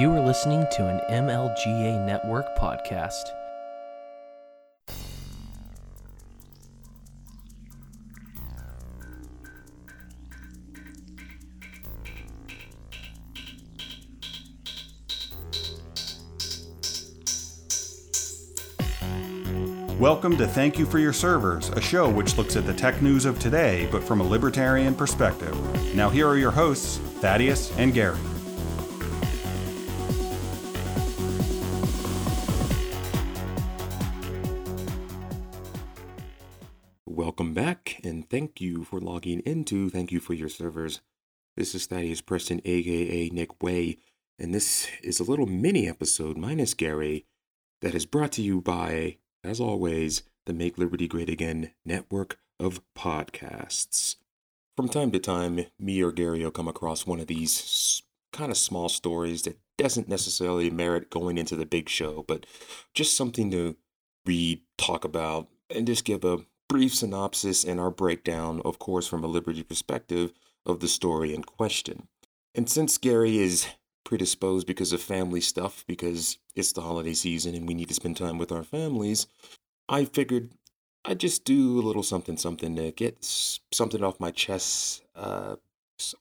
You are listening to an MLGA Network podcast. Welcome to Thank You for Your Servers, a show which looks at the tech news of today, but from a libertarian perspective. Now, here are your hosts, Thaddeus and Gary. Thank you for logging into Thank You for Your Servers. This is Thaddeus Preston, aka Nick Way, and this is a little mini episode minus Gary that is brought to you by as always, the Make Liberty Great Again network of podcasts. From time to time, me or Gary will come across one of these kind of small stories that doesn't necessarily merit going into the big show, but just something to read, talk about, and just give a brief synopsis and our breakdown, of course, from a liberty perspective of the story in question. And since Gary is predisposed because of family stuff, because it's the holiday season and we need to spend time with our families, I figured I'd just do a little something, something to get something off my chest. Uh,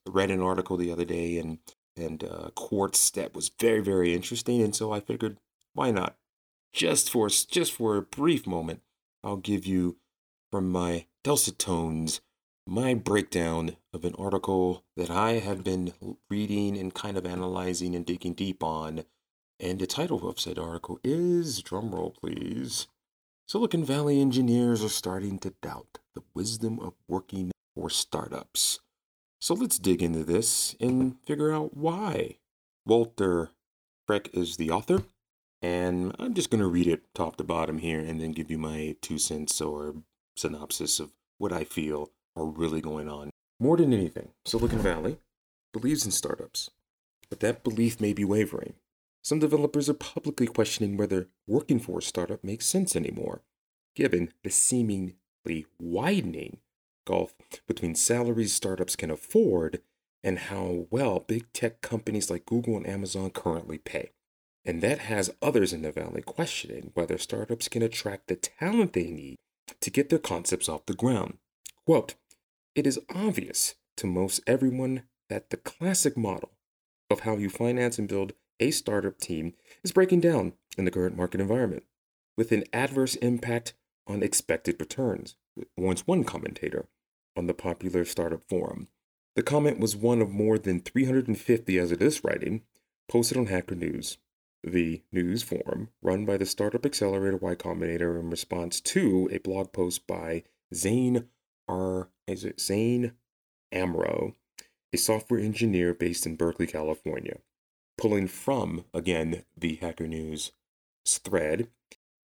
read an article the other day and and uh, Quartz that was very very interesting, and so I figured why not? Just for just for a brief moment, I'll give you from my dulcet tones my breakdown of an article that I have been reading and kind of analyzing and digging deep on. And the title of said article is drumroll, please. Silicon Valley engineers are starting to doubt the wisdom of working for startups. So let's dig into this and figure out why. Walter Frick is the author, and I'm just going to read it top to bottom here and then give you my two cents or synopsis of what I feel are really going on. More than anything, Silicon Valley believes in startups, but that belief may be wavering. Some developers are publicly questioning whether working for a startup makes sense anymore, given the seemingly widening gulf between salaries startups can afford and how well big tech companies like Google and Amazon currently pay. And that has others in the valley questioning whether startups can attract the talent they need to get their concepts off the ground. Quote, it is obvious to most everyone that the classic model of how you finance and build a startup team is breaking down in the current market environment, with an adverse impact on expected returns, warns one commentator on the popular startup forum. The comment was one of more than 350 as of this writing, posted on Hacker News, the news forum run by the Startup Accelerator Y Combinator in response to a blog post by Zane R. Is it Zane Amro, a software engineer based in Berkeley, California. Pulling from, again, the Hacker News thread,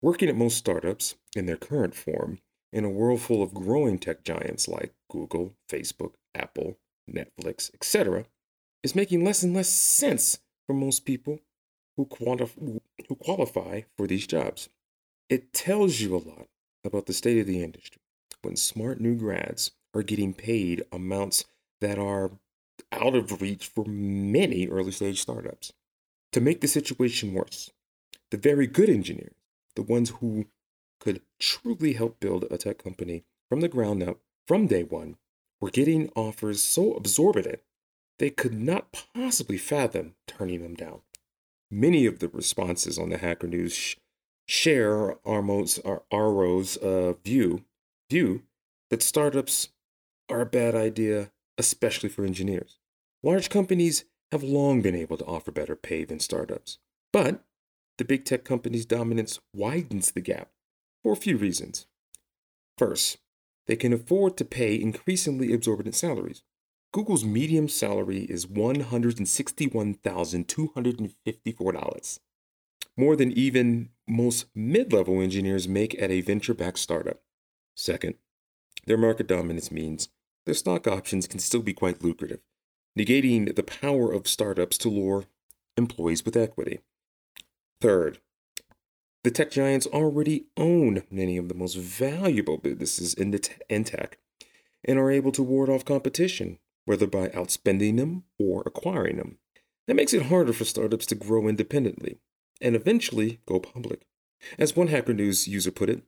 working at most startups in their current form in a world full of growing tech giants like Google, Facebook, Apple, Netflix, etc., is making less and less sense for most people who, quantif- who qualify for these jobs. It tells you a lot about the state of the industry when smart new grads are getting paid amounts that are out of reach for many early stage startups. To make the situation worse, the very good engineers, the ones who could truly help build a tech company from the ground up from day one, were getting offers so exorbitant they could not possibly fathom turning them down. Many of the responses on the Hacker News sh- share Armo's, Arro's uh, view view that startups are a bad idea, especially for engineers. Large companies have long been able to offer better pay than startups, but the big tech companies' dominance widens the gap for a few reasons. First, they can afford to pay increasingly exorbitant salaries. Google's median salary is $161,254, more than even most mid level engineers make at a venture backed startup. Second, their market dominance means their stock options can still be quite lucrative, negating the power of startups to lure employees with equity. Third, the tech giants already own many of the most valuable businesses in, the in tech and are able to ward off competition, whether by outspending them or acquiring them. That makes it harder for startups to grow independently and eventually go public. As one Hacker News user put it,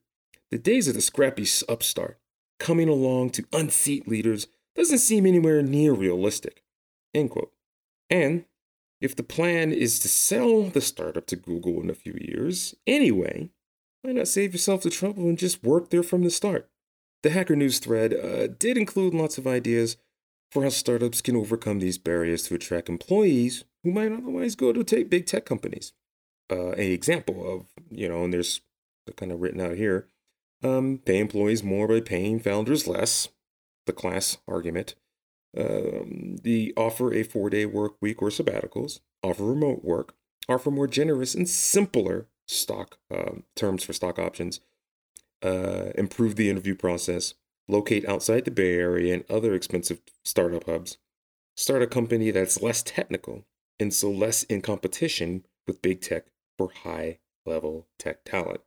the days of the scrappy upstart coming along to unseat leaders doesn't seem anywhere near realistic. End quote. And if the plan is to sell the startup to Google in a few years anyway, why not save yourself the trouble and just work there from the start? The Hacker News thread uh, did include lots of ideas for how startups can overcome these barriers to attract employees who might otherwise go to take big tech companies. Uh, an example of, you know, and there's kind of written out here um, pay employees more by paying founders less, the class argument. Um, the offer a four day work week or sabbaticals, offer remote work, offer more generous and simpler stock um, terms for stock options, uh, improve the interview process, locate outside the Bay Area and other expensive startup hubs, start a company that's less technical and so less in competition with big tech for high level tech talent.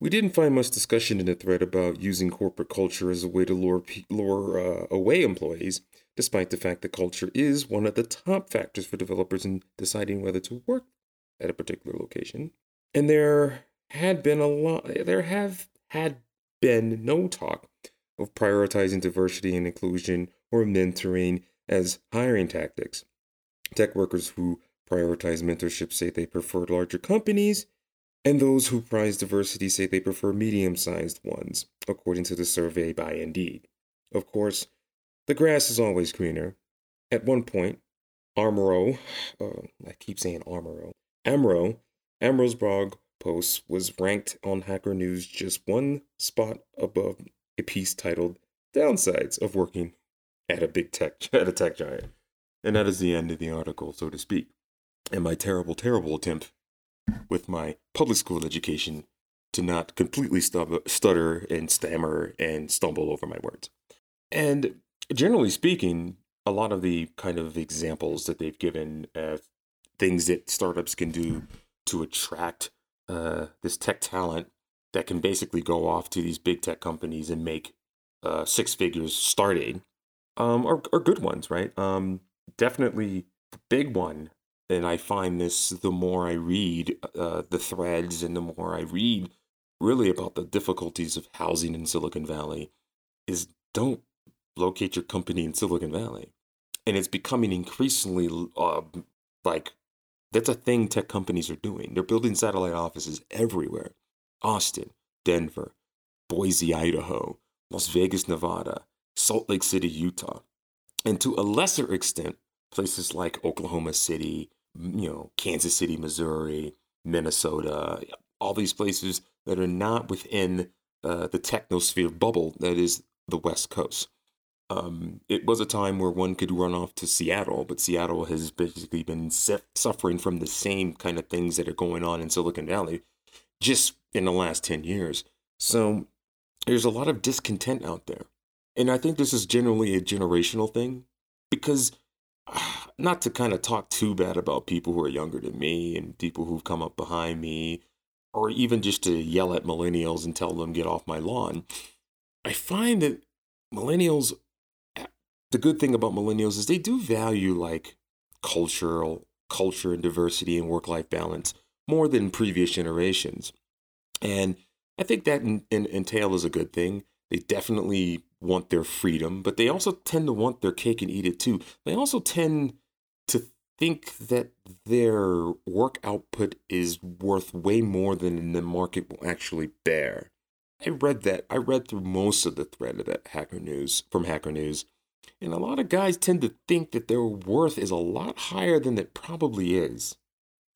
We didn't find much discussion in the thread about using corporate culture as a way to lure, lure uh, away employees, despite the fact that culture is one of the top factors for developers in deciding whether to work at a particular location. And there had been a lot, there have had been no talk of prioritizing diversity and inclusion or mentoring as hiring tactics. Tech workers who prioritize mentorship say they prefer larger companies and those who prize diversity say they prefer medium sized ones, according to the survey by Indeed. Of course, the grass is always greener. At one point, Armoro, uh, I keep saying Armoro, Amro, Amro's blog post was ranked on Hacker News just one spot above a piece titled Downsides of Working at a Big Tech at a Tech Giant. And that is the end of the article, so to speak. And my terrible, terrible attempt with my public school education to not completely stutter and stammer and stumble over my words. And generally speaking, a lot of the kind of examples that they've given of things that startups can do to attract uh, this tech talent that can basically go off to these big tech companies and make uh, six figures starting um, are, are good ones, right? Um, definitely the big one and I find this the more I read uh, the threads and the more I read really about the difficulties of housing in Silicon Valley is don't locate your company in Silicon Valley. And it's becoming increasingly uh, like that's a thing tech companies are doing. They're building satellite offices everywhere Austin, Denver, Boise, Idaho, Las Vegas, Nevada, Salt Lake City, Utah. And to a lesser extent, places like Oklahoma City, you know, Kansas City, Missouri, Minnesota, all these places that are not within uh, the technosphere bubble that is the West Coast. Um, it was a time where one could run off to Seattle, but Seattle has basically been suffering from the same kind of things that are going on in Silicon Valley just in the last 10 years. So there's a lot of discontent out there. And I think this is generally a generational thing because not to kind of talk too bad about people who are younger than me and people who've come up behind me, or even just to yell at millennials and tell them get off my lawn. I find that millennials, the good thing about millennials is they do value like cultural culture and diversity and work life balance more than previous generations. And I think that in, in, entail is a good thing. They definitely want their freedom, but they also tend to want their cake and eat it too. They also tend to think that their work output is worth way more than the market will actually bear. I read that. I read through most of the thread of that Hacker News from Hacker News, and a lot of guys tend to think that their worth is a lot higher than it probably is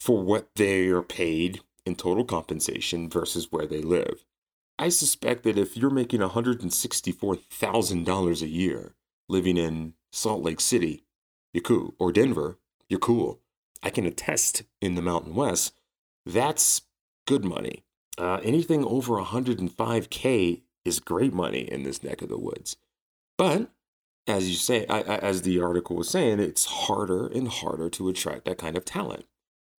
for what they are paid in total compensation versus where they live. I suspect that if you're making $164,000 a year living in Salt Lake City, you're cool, or Denver, you're cool. I can attest in the Mountain West, that's good money. Uh, anything over 105K is great money in this neck of the woods. But as you say, I, I, as the article was saying, it's harder and harder to attract that kind of talent.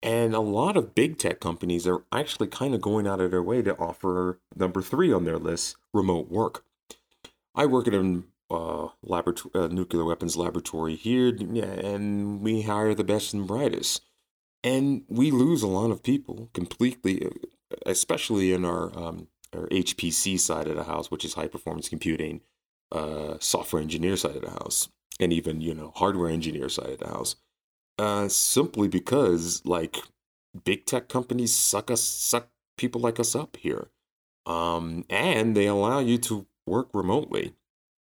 And a lot of big tech companies are actually kind of going out of their way to offer number three on their list remote work. I work at a uh, laboratory, uh, nuclear weapons laboratory here, and we hire the best and brightest, and we lose a lot of people completely, uh, especially in our um, our HPC side of the house, which is high performance computing, uh, software engineer side of the house, and even you know hardware engineer side of the house, uh, simply because like big tech companies suck us suck people like us up here, um, and they allow you to work remotely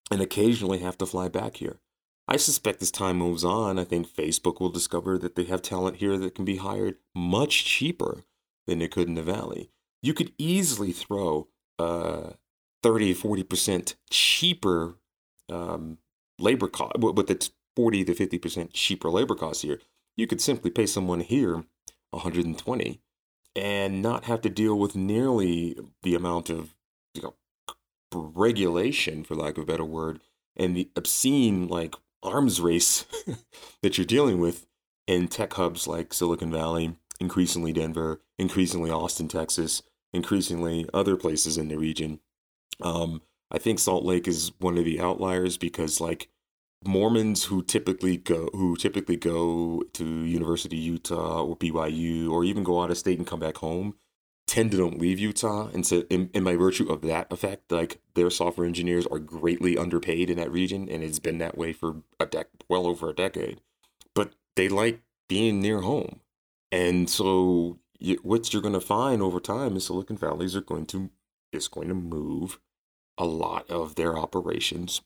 and occasionally have to fly back here. I suspect as time moves on, I think Facebook will discover that they have talent here that can be hired much cheaper than they could in the Valley. You could easily throw uh, 30 40% cheaper um, labor cost, with the 40 to 50% cheaper labor costs here. You could simply pay someone here 120 and not have to deal with nearly the amount of you know, regulation, for lack of a better word, and the obscene like arms race that you're dealing with in tech hubs like Silicon Valley, increasingly Denver, increasingly Austin, Texas, increasingly other places in the region. Um, I think Salt Lake is one of the outliers because like Mormons who typically go who typically go to University of Utah or BYU or even go out of state and come back home tend to don't leave Utah, and so in, in by virtue of that effect, like their software engineers are greatly underpaid in that region, and it's been that way for a dec well over a decade. But they like being near home, and so you, what you're going to find over time is Silicon Valleys are going to is going to move a lot of their operations,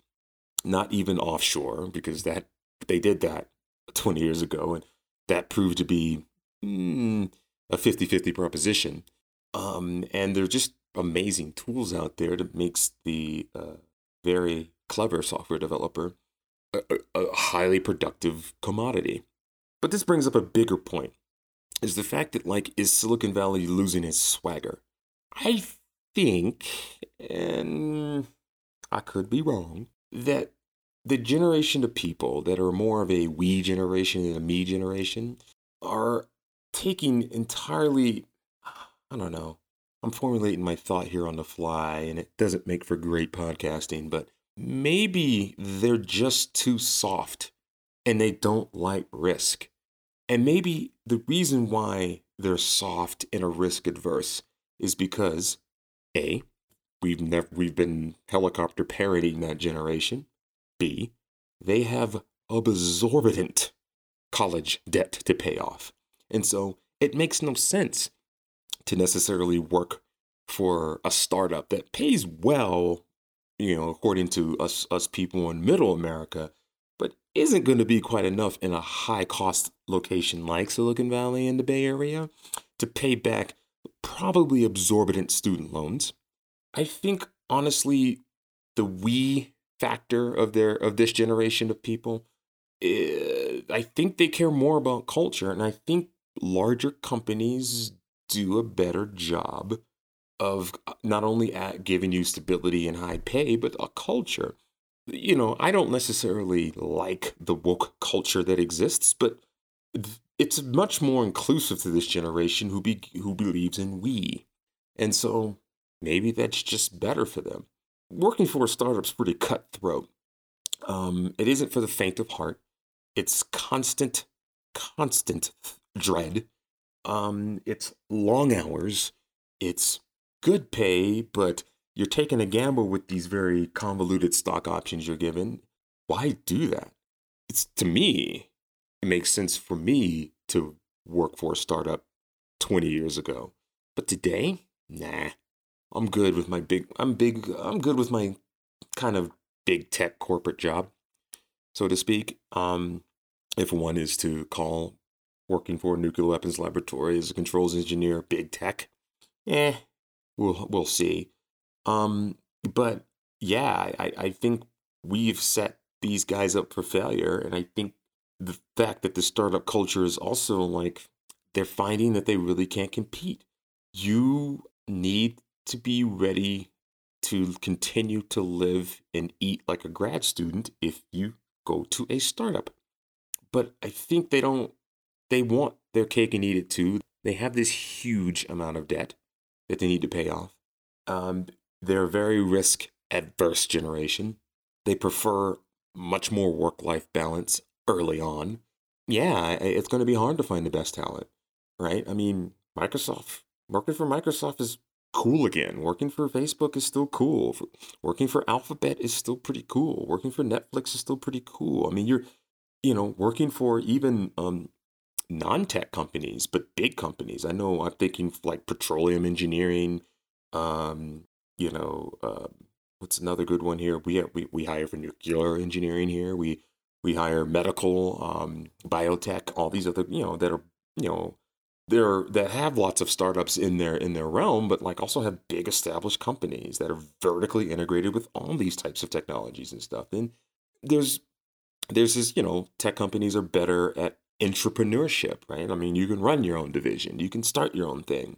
not even offshore, because that they did that 20 years ago, and that proved to be mm, a 50-50 proposition um, and they're just amazing tools out there that makes the uh, very clever software developer a, a, a highly productive commodity. But this brings up a bigger point is the fact that like is Silicon Valley losing its swagger? I think, and I could be wrong, that the generation of people that are more of a we generation than a me generation are taking entirely I don't know. I'm formulating my thought here on the fly, and it doesn't make for great podcasting, but maybe they're just too soft and they don't like risk. And maybe the reason why they're soft and a risk adverse is because A, we've never we've been helicopter parodying that generation. B, they have absorbent college debt to pay off. And so it makes no sense to necessarily work for a startup that pays well, you know, according to us us people in middle America, but isn't going to be quite enough in a high cost location like Silicon Valley and the Bay Area to pay back probably absorbent student loans. I think honestly the we factor of their of this generation of people uh, I think they care more about culture and I think larger companies do a better job of uh, not only at giving you stability and high pay, but a culture. You know, I don't necessarily like the woke culture that exists, but it's much more inclusive to this generation who be who believes in we, and so maybe that's just better for them. Working for a startup's pretty cutthroat. Um, it isn't for the faint of heart. It's constant, constant dread um, it's long hours, it's good pay, but you're taking a gamble with these very convoluted stock options you're given. Why do that? It's to me, it makes sense for me to work for a startup 20 years ago. But today, nah. I'm good with my big I'm big I'm good with my kind of big tech corporate job, so to speak. Um if one is to call working for a nuclear weapons laboratory as a controls engineer, big tech. Eh, we'll we'll see. Um, but yeah, I, I think we've set these guys up for failure, and I think the fact that the startup culture is also like they're finding that they really can't compete. You need to be ready to continue to live and eat like a grad student if you go to a startup. But I think they don't they want their cake and eat it too. They have this huge amount of debt that they need to pay off. Um, they're a very risk adverse generation. They prefer much more work life balance early on. Yeah, it's going to be hard to find the best talent, right? I mean, Microsoft, working for Microsoft is cool again. Working for Facebook is still cool. Working for Alphabet is still pretty cool. Working for Netflix is still pretty cool. I mean, you're, you know, working for even um, non-tech companies, but big companies. I know I'm thinking like petroleum engineering. Um, you know, uh, what's another good one here? We, have, we we hire for nuclear engineering here. We we hire medical, um, biotech, all these other you know that are you know they're that have lots of startups in their in their realm, but like also have big established companies that are vertically integrated with all these types of technologies and stuff. And there's there's this you know tech companies are better at entrepreneurship, right? I mean, you can run your own division, you can start your own thing,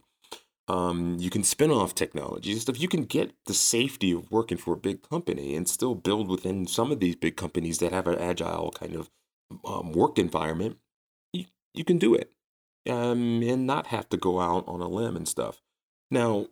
um, you can spin off technologies stuff. You can get the safety of working for a big company and still build within some of these big companies that have an agile kind of um, work environment. You, you can do it um, and not have to go out on a limb and stuff. Now,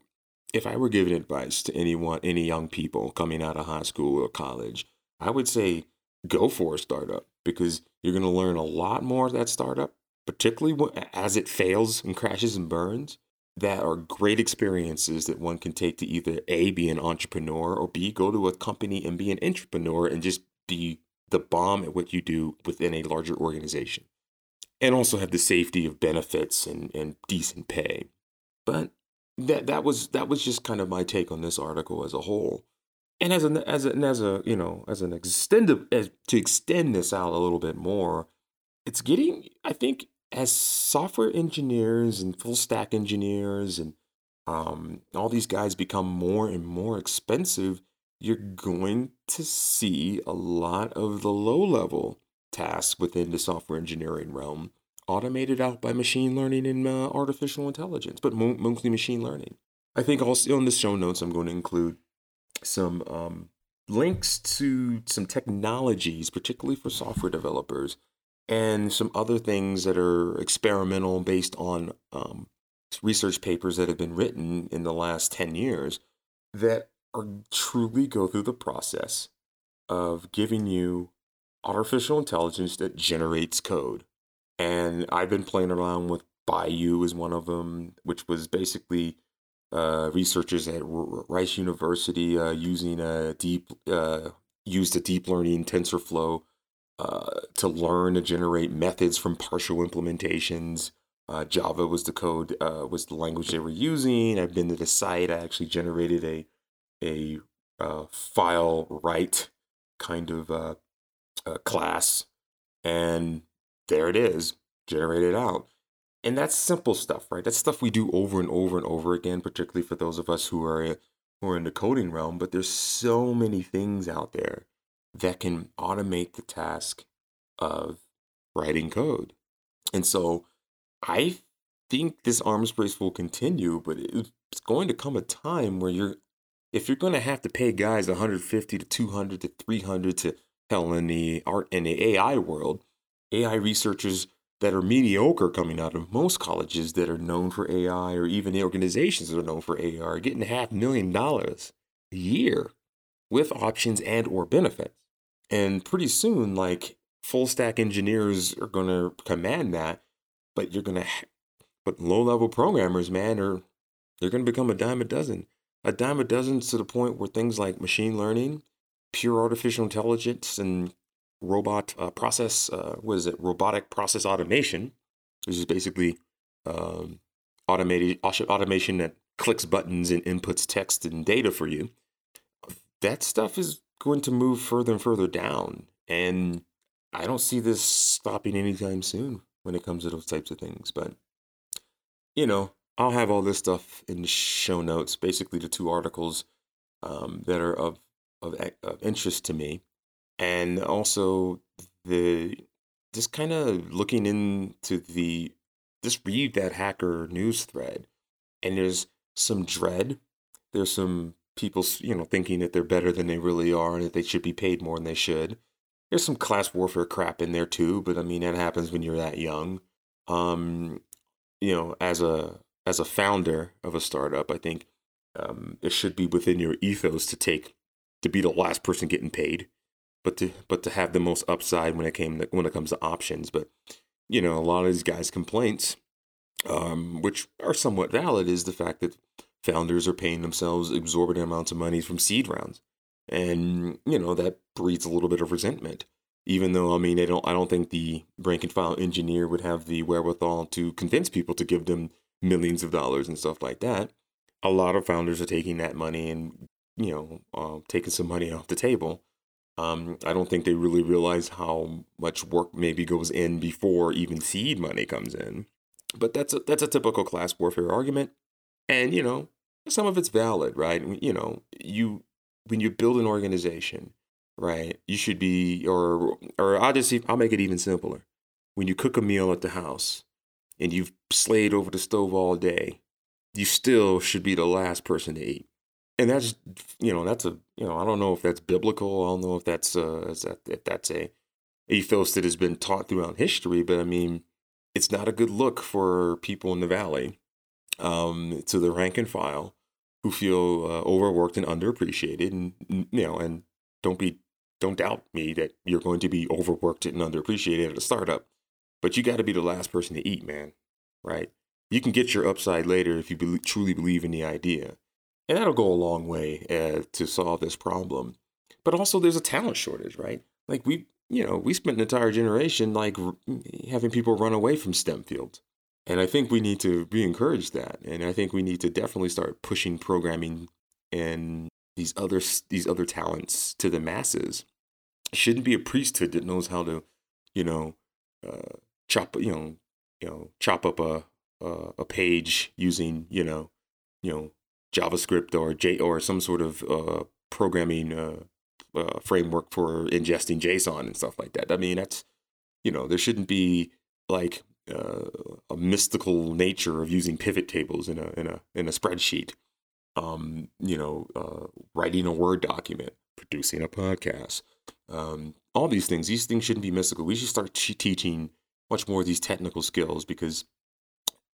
if I were giving advice to anyone, any young people coming out of high school or college, I would say go for a startup because you're going to learn a lot more at that startup, particularly as it fails and crashes and burns. That are great experiences that one can take to either A, be an entrepreneur, or B, go to a company and be an entrepreneur and just be the bomb at what you do within a larger organization and also have the safety of benefits and, and decent pay. But that that was that was just kind of my take on this article as a whole. And as a as a, as a you know as an extended as to extend this out a little bit more, it's getting I think as software engineers and full stack engineers and um, all these guys become more and more expensive, you're going to see a lot of the low level tasks within the software engineering realm automated out by machine learning and uh, artificial intelligence, but mostly machine learning. I think also in the show notes, I'm going to include some um, links to some technologies, particularly for software developers, and some other things that are experimental based on um, research papers that have been written in the last 10 years that are truly go through the process of giving you artificial intelligence that generates code. And I've been playing around with Bayou is one of them, which was basically uh, researchers at Rice University uh, using a deep uh, used a deep learning TensorFlow uh, to learn to generate methods from partial implementations. Uh, Java was the code uh, was the language they were using. I've been to the site. I actually generated a a file write kind of uh, class, and there it is, generated out. And that's simple stuff, right? That's stuff we do over and over and over again, particularly for those of us who are who are in the coding realm. But there's so many things out there that can automate the task of writing code. And so I think this arms race will continue, but it's going to come a time where you're if you're going to have to pay guys 150 to 200 to 300 to hell in the art in the AI world, AI researchers that are mediocre coming out of most colleges that are known for AI or even the organizations that are known for AI are getting half million dollars a year with options and or benefits. And pretty soon, like full stack engineers are going to command that, but you're going to, but low level programmers, man, are they're going to become a dime a dozen. A dime a dozen to the point where things like machine learning pure artificial intelligence and robot uh, process, uh, what is it, robotic process automation, which is basically um, automated automation that clicks buttons and inputs text and data for you. That stuff is going to move further and further down. And I don't see this stopping anytime soon when it comes to those types of things. But, you know, I'll have all this stuff in the show notes, basically the two articles um, that are of of, of interest to me, and also the just kind of looking into the just read that hacker news thread, and there's some dread. There's some people, you know, thinking that they're better than they really are, and that they should be paid more than they should. There's some class warfare crap in there too, but I mean that happens when you're that young. Um, you know, as a as a founder of a startup, I think um, it should be within your ethos to take to be the last person getting paid. but to but to have the most upside when it came to, when it comes to options. But you know, a lot of these guys' complaints, um, which are somewhat valid, is the fact that founders are paying themselves exorbitant amounts of money from seed rounds, and you know that breeds a little bit of resentment. Even though I mean, I don't I don't think the rank and file engineer would have the wherewithal to convince people to give them millions of dollars and stuff like that. A lot of founders are taking that money and you know uh, taking some money off the table um, I don't think they really realize how much work maybe goes in before even seed money comes in. But that's a, that's a typical class warfare argument, and you know some of it's valid, right? You know, you when you build an organization, right? You should be, or or I'll just I'll make it even simpler. When you cook a meal at the house, and you've slayed over the stove all day, you still should be the last person to eat and that's you know that's a you know I don't know if that's biblical. I don't know if that's uh is that if that's a ethos that has been taught throughout history. But I mean, it's not a good look for people in the valley, um, to the rank and file, who feel uh, overworked and underappreciated, and you know, and don't be don't doubt me that you're going to be overworked and underappreciated at a startup, but you got to be the last person to eat, man. Right? You can get your upside later if you be- truly believe in the idea and that'll go a long way uh, to solve this problem. But also, there's a talent shortage, right? Like we, you know, we spent an entire generation like r- having people run away from STEM fields, and I think we need to re-encourage that. And I think we need to definitely start pushing programming and these other these other talents to the masses. It shouldn't be a priesthood that knows how to, you know, uh, chop, you know, you know, chop up a a, a page using, you know, you know, JavaScript or J or some sort of uh, programming uh, uh, framework for ingesting JSON and stuff like that. I mean, that's you know, there shouldn't be like uh, a mystical nature of using pivot tables in a in a in a spreadsheet. Um, you know, uh, writing a Word document, producing a podcast, um, all these things. These things shouldn't be mystical. We should start teaching much more of these technical skills because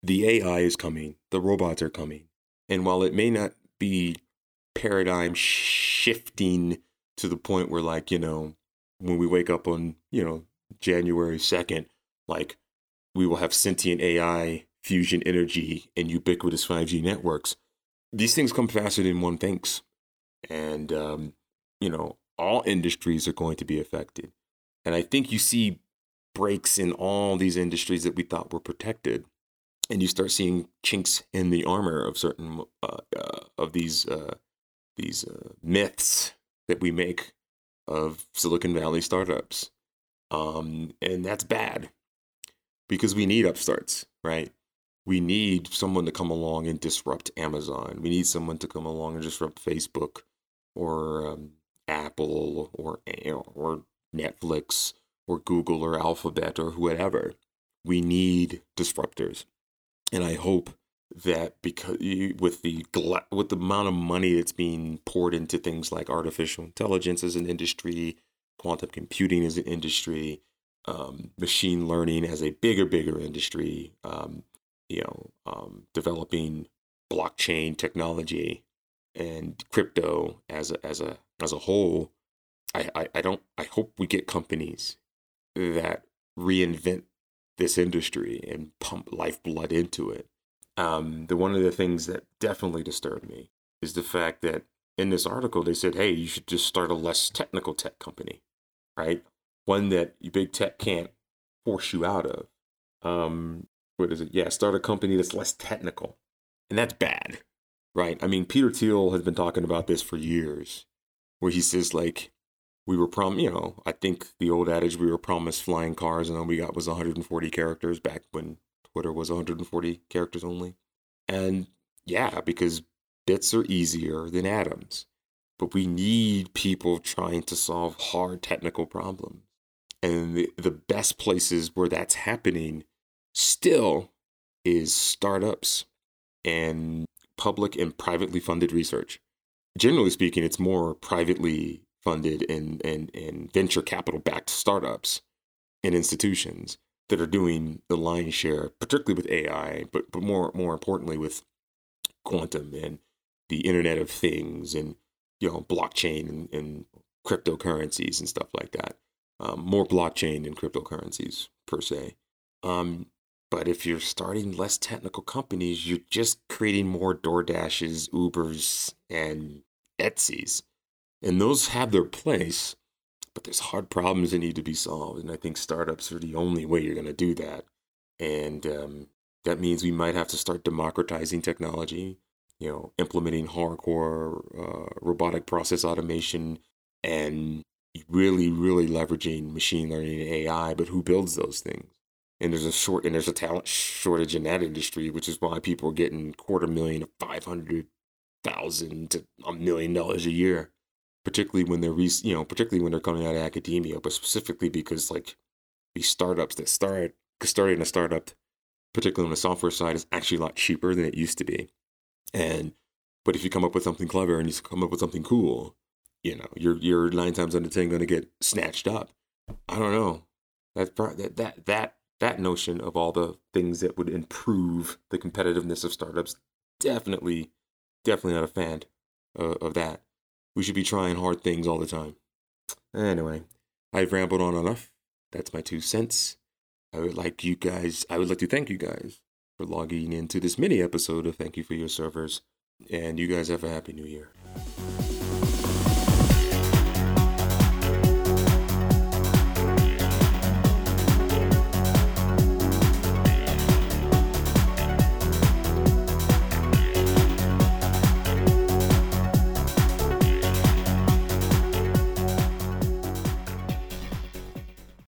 the AI is coming, the robots are coming, and while it may not be paradigm shifting to the point where, like, you know, when we wake up on, you know, January 2nd, like, we will have sentient AI, fusion energy, and ubiquitous 5G networks. These things come faster than one thinks. And, um, you know, all industries are going to be affected. And I think you see breaks in all these industries that we thought were protected and you start seeing chinks in the armor of certain uh, uh, of these uh, these uh, myths that we make of Silicon Valley startups, um, and that's bad because we need upstarts, right? We need someone to come along and disrupt Amazon. We need someone to come along and disrupt Facebook or um, Apple or or Netflix or Google or Alphabet or whatever. We need disruptors and I hope that because with the with the amount of money that's being poured into things like artificial intelligence as an industry, quantum computing as an industry, um, machine learning as a bigger bigger industry, um, you know, um, developing blockchain technology and crypto as a, as a as a whole, I, I, I don't I hope we get companies that reinvent this industry and pump lifeblood into it. Um, the one of the things that definitely disturbed me is the fact that in this article they said, "Hey, you should just start a less technical tech company, right? One that big tech can't force you out of." Um, what is it? Yeah, start a company that's less technical, and that's bad, right? I mean, Peter Thiel has been talking about this for years, where he says like, we were prom you know i think the old adage we were promised flying cars and all we got was 140 characters back when twitter was 140 characters only. And yeah because bits are easier than atoms. But we need people trying to solve hard technical problems. And the, the best places where that's happening still is startups and public and privately funded research. Generally speaking it's more privately funded and, and, and venture capital backed startups and institutions that are doing the lion's share, particularly with AI, but, but more, more importantly with quantum and the Internet of Things and you know blockchain and, and cryptocurrencies and stuff like that. Um, more blockchain and cryptocurrencies per se. Um, but if you're starting less technical companies, you're just creating more DoorDashes, Ubers, and Etsy's. And those have their place, but there's hard problems that need to be solved. And I think startups are the only way you're going to do that. And um, that means we might have to start democratizing technology, you know, implementing hardcore uh, robotic process automation and really, really leveraging machine learning and AI. But who builds those things? And there's a short and there's a talent shortage in that industry, which is why people are getting quarter million to five hundred thousand to a million dollars a year, particularly when they're re- you know particularly when they're coming out of academia, but specifically because like these startups that start starting a startup, particularly on the software side, is actually a lot cheaper than it used to be. And but if you come up with something clever and you come up with something cool, you know, you're you're nine times out of ten going to get snatched up. I don't know. That that that that that notion of all the things that would improve the competitiveness of startups definitely definitely not a fan of that. We should be trying hard things all the time. Anyway, I've rambled on enough. That's my two cents. I would like you guys, I would like to thank you guys for logging into this mini episode of Thank You for Your Servers. And you guys have a happy new year.